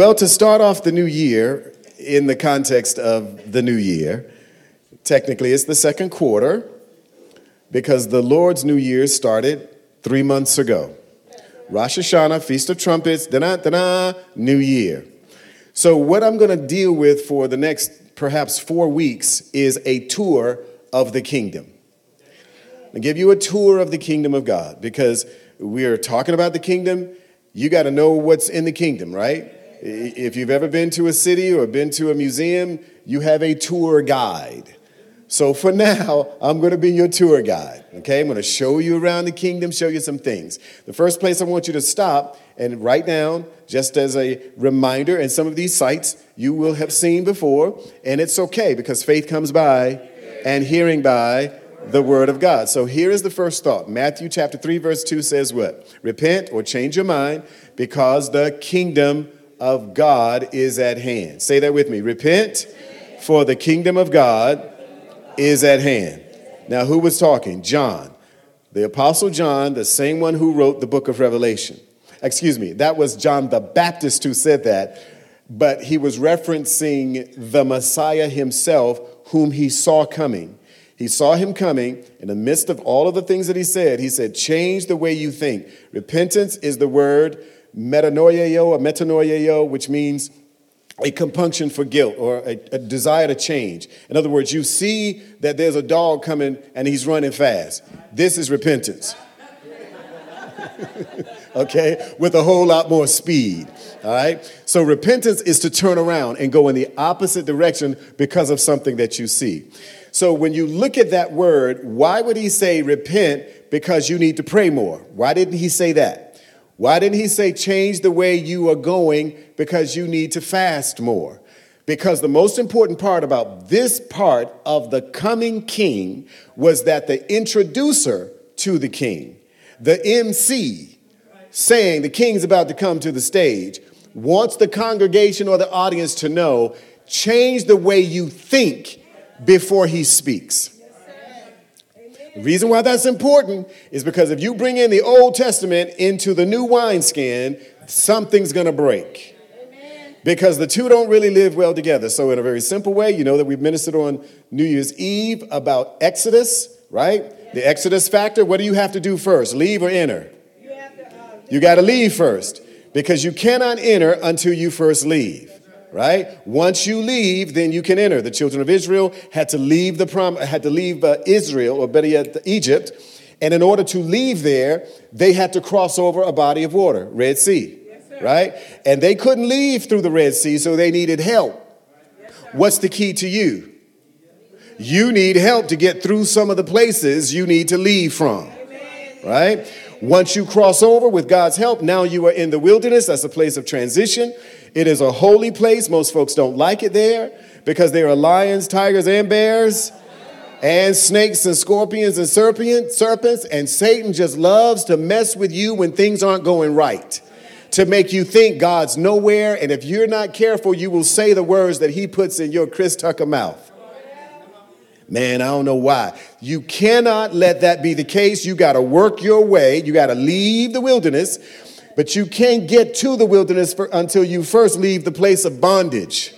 Well, to start off the new year in the context of the new year, technically it's the second quarter because the Lord's New Year started three months ago. Rosh Hashanah, Feast of Trumpets, da da New Year. So, what I'm going to deal with for the next perhaps four weeks is a tour of the kingdom. I give you a tour of the kingdom of God because we are talking about the kingdom. You got to know what's in the kingdom, right? If you've ever been to a city or been to a museum, you have a tour guide. So for now, I'm going to be your tour guide. Okay, I'm going to show you around the kingdom, show you some things. The first place I want you to stop and write down, just as a reminder, and some of these sites you will have seen before, and it's okay because faith comes by and hearing by the word of God. So here is the first thought. Matthew chapter 3 verse 2 says what? Repent or change your mind because the kingdom of God is at hand. Say that with me. Repent for the kingdom of God is at hand. Now, who was talking? John. The Apostle John, the same one who wrote the book of Revelation. Excuse me, that was John the Baptist who said that, but he was referencing the Messiah himself, whom he saw coming. He saw him coming in the midst of all of the things that he said. He said, Change the way you think. Repentance is the word metanoia or metanoia, yo, which means a compunction for guilt or a, a, desire to change. In other words, you see that there's a dog coming and he's running fast. This is repentance. okay? With a whole lot more speed. All right? So repentance is to turn around and go in the opposite direction because of something that you see. So when you look at that word, why would he say repent? Because you need to pray more. Why didn't he say that? Why didn't he say change the way you are going because you need to fast more? Because the most important part about this part of the coming king was that the introducer to the king, the MC, saying the king's about to come to the stage, wants the congregation or the audience to know change the way you think before he speaks. The reason why that's important is because if you bring in the Old Testament into the new wineskin, something's going to break. Because the two don't really live well together. So, in a very simple way, you know that we've ministered on New Year's Eve about Exodus, right? The Exodus factor. What do you have to do first? Leave or enter? You got to uh, leave first because you cannot enter until you first leave right? Once you leave, then you can enter. The children of Israel had to leave the prom- had to leave uh, Israel, or better yet, Egypt, and in order to leave there, they had to cross over a body of water, Red Sea, yes, right? And they couldn't leave through the Red Sea, so they needed help. Yes, What's the key to you? You need help to get through some of the places you need to leave from, Amen. right? Once you cross over with God's help, now you are in the wilderness. That's a place of transition. It is a holy place. Most folks don't like it there because there are lions, tigers, and bears, and snakes and scorpions and serpent, serpents. And Satan just loves to mess with you when things aren't going right, to make you think God's nowhere. And if you're not careful, you will say the words that he puts in your Chris Tucker mouth. Man, I don't know why. You cannot let that be the case. You got to work your way. You got to leave the wilderness but you can't get to the wilderness for, until you first leave the place of bondage.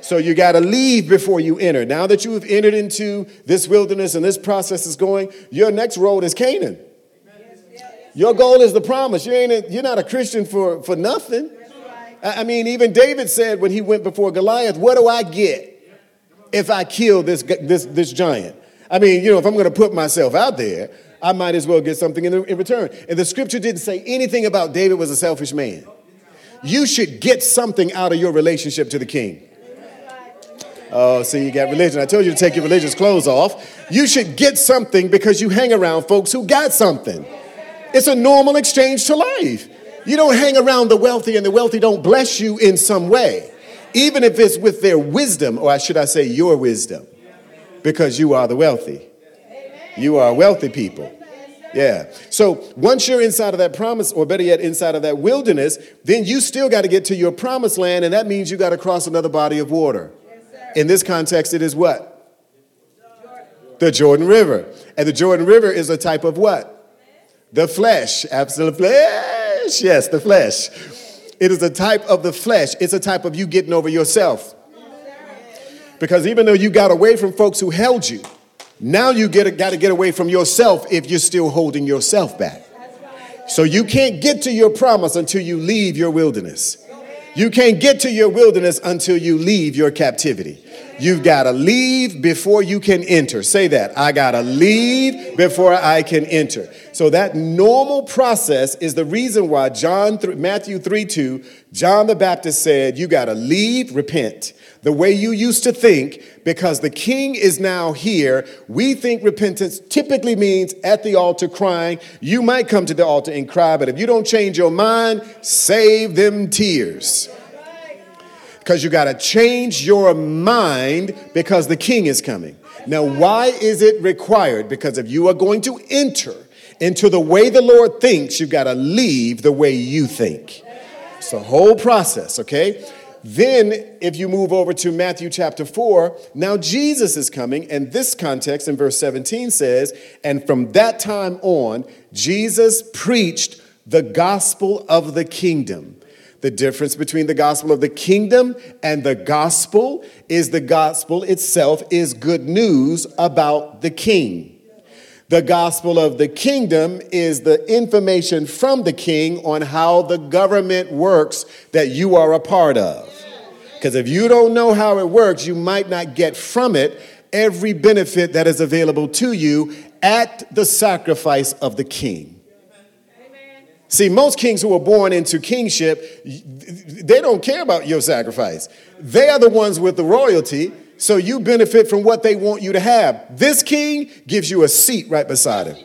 So you got to leave before you enter. Now that you have entered into this wilderness and this process is going, your next road is Canaan. Your goal is the promise. You ain't a, you're not a Christian for, for nothing. I mean, even David said when he went before Goliath, What do I get if I kill this, this, this giant? I mean, you know, if I'm going to put myself out there, I might as well get something in, in return. And the scripture didn't say anything about David was a selfish man. You should get something out of your relationship to the king. Oh, see, you got religion. I told you to take your religious clothes off. You should get something because you hang around folks who got something. It's a normal exchange to life. You don't hang around the wealthy and the wealthy don't bless you in some way, even if it's with their wisdom, or should I say your wisdom, because you are the wealthy. You are wealthy people. Yeah. So once you're inside of that promise, or better yet, inside of that wilderness, then you still got to get to your promised land, and that means you got to cross another body of water. In this context, it is what? The Jordan River. And the Jordan River is a type of what? The flesh. Absolute flesh. Yes, the flesh. It is a type of the flesh. It's a type of you getting over yourself. Because even though you got away from folks who held you, now you get got to get away from yourself if you're still holding yourself back. So you can't get to your promise until you leave your wilderness. You can't get to your wilderness until you leave your captivity. You've got to leave before you can enter. Say that. I got to leave before I can enter. So that normal process is the reason why John Matthew 3 2, John the Baptist said, You got to leave, repent the way you used to think because the king is now here. We think repentance typically means at the altar crying. You might come to the altar and cry, but if you don't change your mind, save them tears. Because you got to change your mind because the king is coming. Now, why is it required? Because if you are going to enter into the way the Lord thinks, you've got to leave the way you think. It's the whole process, okay? Then, if you move over to Matthew chapter 4, now Jesus is coming, and this context in verse 17 says, And from that time on, Jesus preached the gospel of the kingdom. The difference between the gospel of the kingdom and the gospel is the gospel itself is good news about the king. The gospel of the kingdom is the information from the king on how the government works that you are a part of. Because if you don't know how it works, you might not get from it every benefit that is available to you at the sacrifice of the king. See, most kings who are born into kingship, they don't care about your sacrifice. They are the ones with the royalty, so you benefit from what they want you to have. This king gives you a seat right beside him.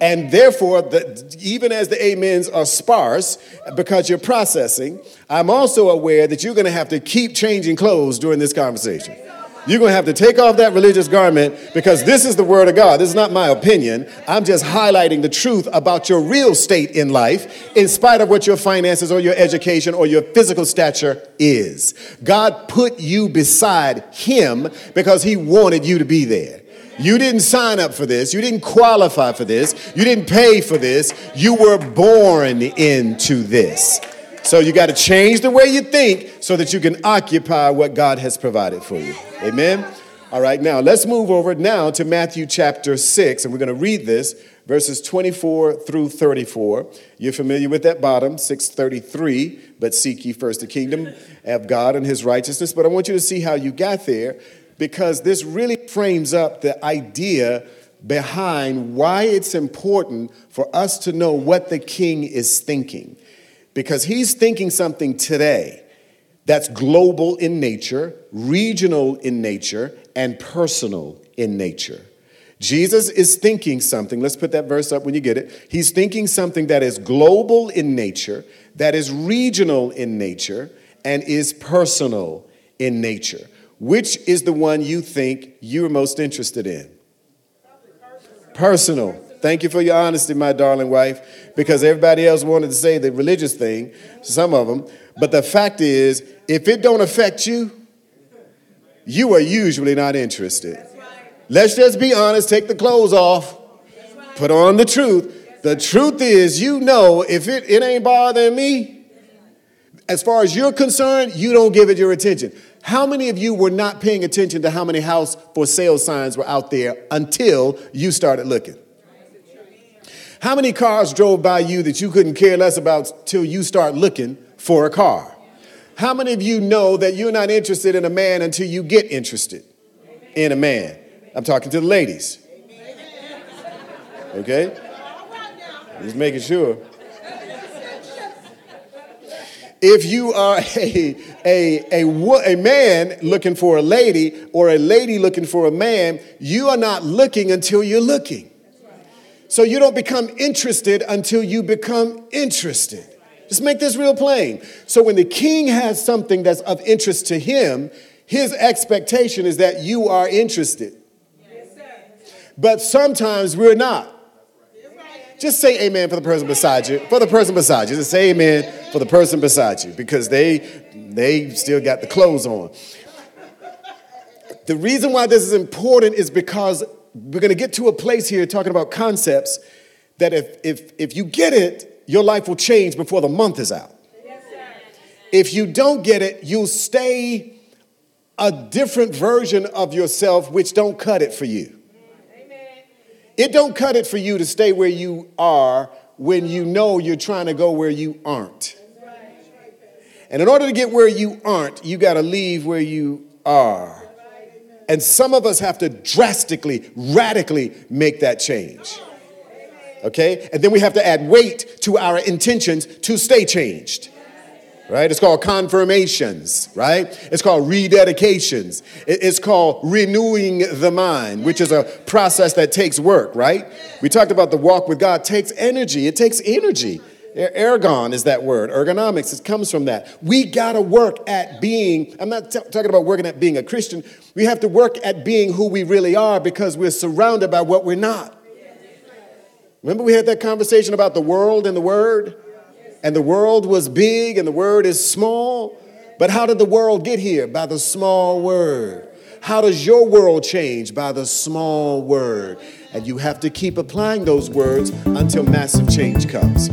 And therefore, the, even as the amens are sparse because you're processing, I'm also aware that you're going to have to keep changing clothes during this conversation. You're going to have to take off that religious garment because this is the word of God. This is not my opinion. I'm just highlighting the truth about your real state in life, in spite of what your finances or your education or your physical stature is. God put you beside Him because He wanted you to be there. You didn't sign up for this. You didn't qualify for this. You didn't pay for this. You were born into this. So you got to change the way you think so that you can occupy what God has provided for you. Amen. All right, now let's move over now to Matthew chapter 6, and we're going to read this verses 24 through 34. You're familiar with that bottom, 633, but seek ye first the kingdom of God and his righteousness. But I want you to see how you got there because this really frames up the idea behind why it's important for us to know what the king is thinking. Because he's thinking something today that's global in nature, regional in nature, and personal in nature. Jesus is thinking something, let's put that verse up when you get it. He's thinking something that is global in nature, that is regional in nature, and is personal in nature. Which is the one you think you're most interested in? Personal. Thank you for your honesty, my darling wife, because everybody else wanted to say the religious thing, some of them. But the fact is, if it don't affect you, you are usually not interested. Let's just be honest, take the clothes off, put on the truth. The truth is, you know, if it, it ain't bothering me, as far as you're concerned, you don't give it your attention. How many of you were not paying attention to how many house for sale signs were out there until you started looking? How many cars drove by you that you couldn't care less about till you start looking for a car? How many of you know that you're not interested in a man until you get interested in a man? I'm talking to the ladies. Okay? Just making sure if you are a, a, a, a man looking for a lady or a lady looking for a man, you are not looking until you're looking. So you don't become interested until you become interested. Just make this real plain. So when the king has something that's of interest to him, his expectation is that you are interested. But sometimes we're not. Just say amen for the person beside you. For the person beside you. Just say amen for the person beside you because they they still got the clothes on. The reason why this is important is because we're going to get to a place here talking about concepts that if if if you get it, your life will change before the month is out. If you don't get it, you'll stay a different version of yourself, which don't cut it for you. It don't cut it for you to stay where you are when you know you're trying to go where you aren't. And in order to get where you aren't, you got to leave where you are. And some of us have to drastically, radically make that change. Okay? And then we have to add weight to our intentions to stay changed right? It's called confirmations, right? It's called rededications. It's called renewing the mind, which is a process that takes work, right? We talked about the walk with God takes energy. It takes energy. Er, ergon is that word. Ergonomics, it comes from that. We got to work at being, I'm not t- talking about working at being a Christian. We have to work at being who we really are because we're surrounded by what we're not. Remember, we had that conversation about the world and the word? And the world was big and the word is small. But how did the world get here? By the small word. How does your world change? By the small word. And you have to keep applying those words until massive change comes.